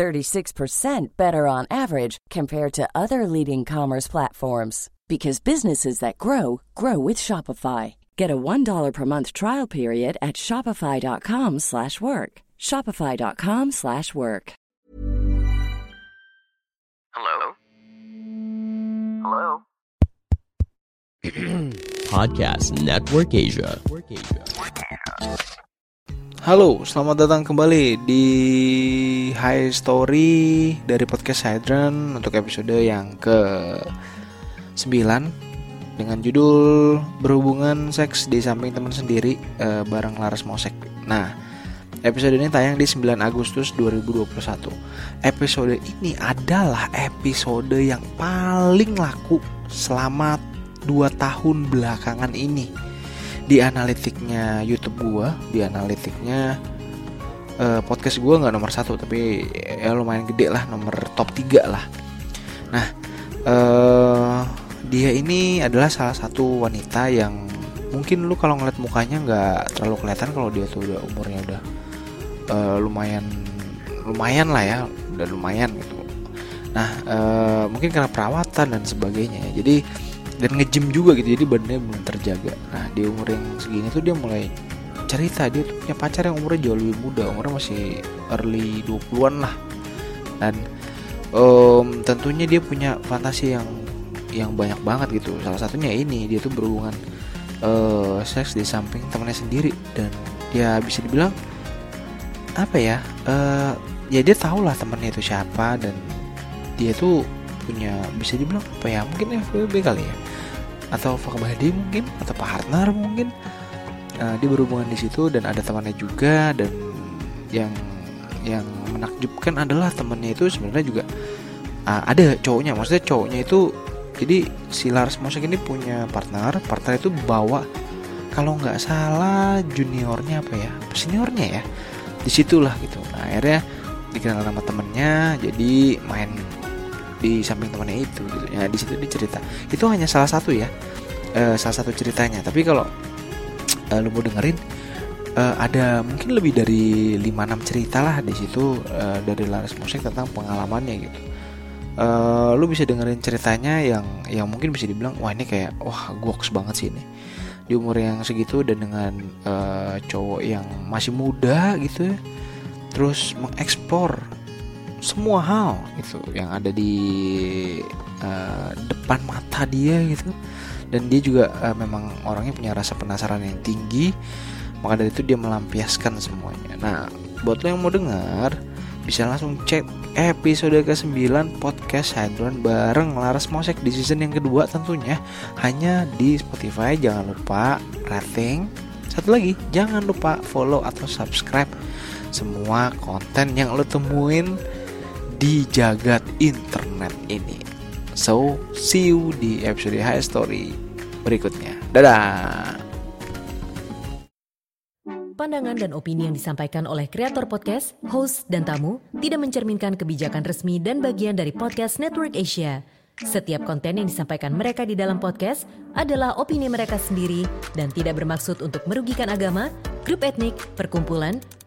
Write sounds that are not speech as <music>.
36% better on average compared to other leading commerce platforms because businesses that grow grow with Shopify. Get a $1 per month trial period at shopify.com/work. shopify.com/work. Hello? Hello? <clears throat> Podcast Network Asia. Halo, selamat datang kembali di High Story dari podcast Hydran untuk episode yang ke 9 dengan judul berhubungan seks di samping teman sendiri eh, bareng Laras Mosek. Nah, episode ini tayang di 9 Agustus 2021. Episode ini adalah episode yang paling laku selama 2 tahun belakangan ini. Di analitiknya YouTube gua, di analitiknya eh, podcast gua nggak nomor satu tapi ya lumayan gede lah nomor top 3 lah. Nah, eh dia ini adalah salah satu wanita yang mungkin lu kalau ngeliat mukanya nggak terlalu kelihatan kalau dia tuh udah umurnya udah eh, lumayan lumayan lah ya udah lumayan gitu nah eh, mungkin karena perawatan dan sebagainya ya. jadi dan nge-gym juga gitu jadi badannya belum terjaga. Nah di umur yang segini tuh dia mulai cerita dia punya pacar yang umurnya jauh lebih muda umurnya masih early 20-an lah. Dan em, tentunya dia punya fantasi yang yang banyak banget gitu. Salah satunya ini dia tuh berhubungan eh seks di samping temannya sendiri. Dan ya bisa dibilang apa ya eh ya dia tahu lah temannya itu siapa dan dia tuh punya bisa dibilang apa ya mungkin FWB kali ya. Atau buddy mungkin atau partner mungkin. Eh, dia berhubungan di situ dan ada temannya juga dan yang yang menakjubkan adalah temannya itu sebenarnya juga ah, ada cowoknya. Maksudnya cowoknya itu jadi si Lars Mosek ini punya partner. Partner itu bawa kalau nggak salah juniornya apa ya? Seniornya ya? Di situlah gitu. Nah akhirnya dikenal nama temennya jadi main di samping temannya itu gitu. Ya di situ dia cerita. Itu hanya salah satu ya Eh, salah satu ceritanya. Tapi kalau eh, lu mau dengerin eh, ada mungkin lebih dari 5-6 cerita lah di situ eh, dari Laras Musik tentang pengalamannya gitu. Eh, lu bisa dengerin ceritanya yang yang mungkin bisa dibilang wah ini kayak wah goks banget sih ini. Di umur yang segitu dan dengan eh, cowok yang masih muda gitu ya terus mengeksplor semua hal gitu yang ada di eh, depan mata dia gitu. Dan dia juga eh, memang orangnya punya rasa penasaran yang tinggi maka dari itu dia melampiaskan semuanya. Nah buat lo yang mau dengar bisa langsung cek episode ke-9 podcast Hadron bareng Laras Mosek di season yang kedua tentunya. Hanya di Spotify jangan lupa rating. Satu lagi jangan lupa follow atau subscribe semua konten yang lo temuin di jagat internet ini. So, see you di episode High Story berikutnya. Dadah. Pandangan dan opini yang disampaikan oleh kreator podcast, host, dan tamu tidak mencerminkan kebijakan resmi dan bagian dari podcast Network Asia. Setiap konten yang disampaikan mereka di dalam podcast adalah opini mereka sendiri dan tidak bermaksud untuk merugikan agama, grup etnik, perkumpulan,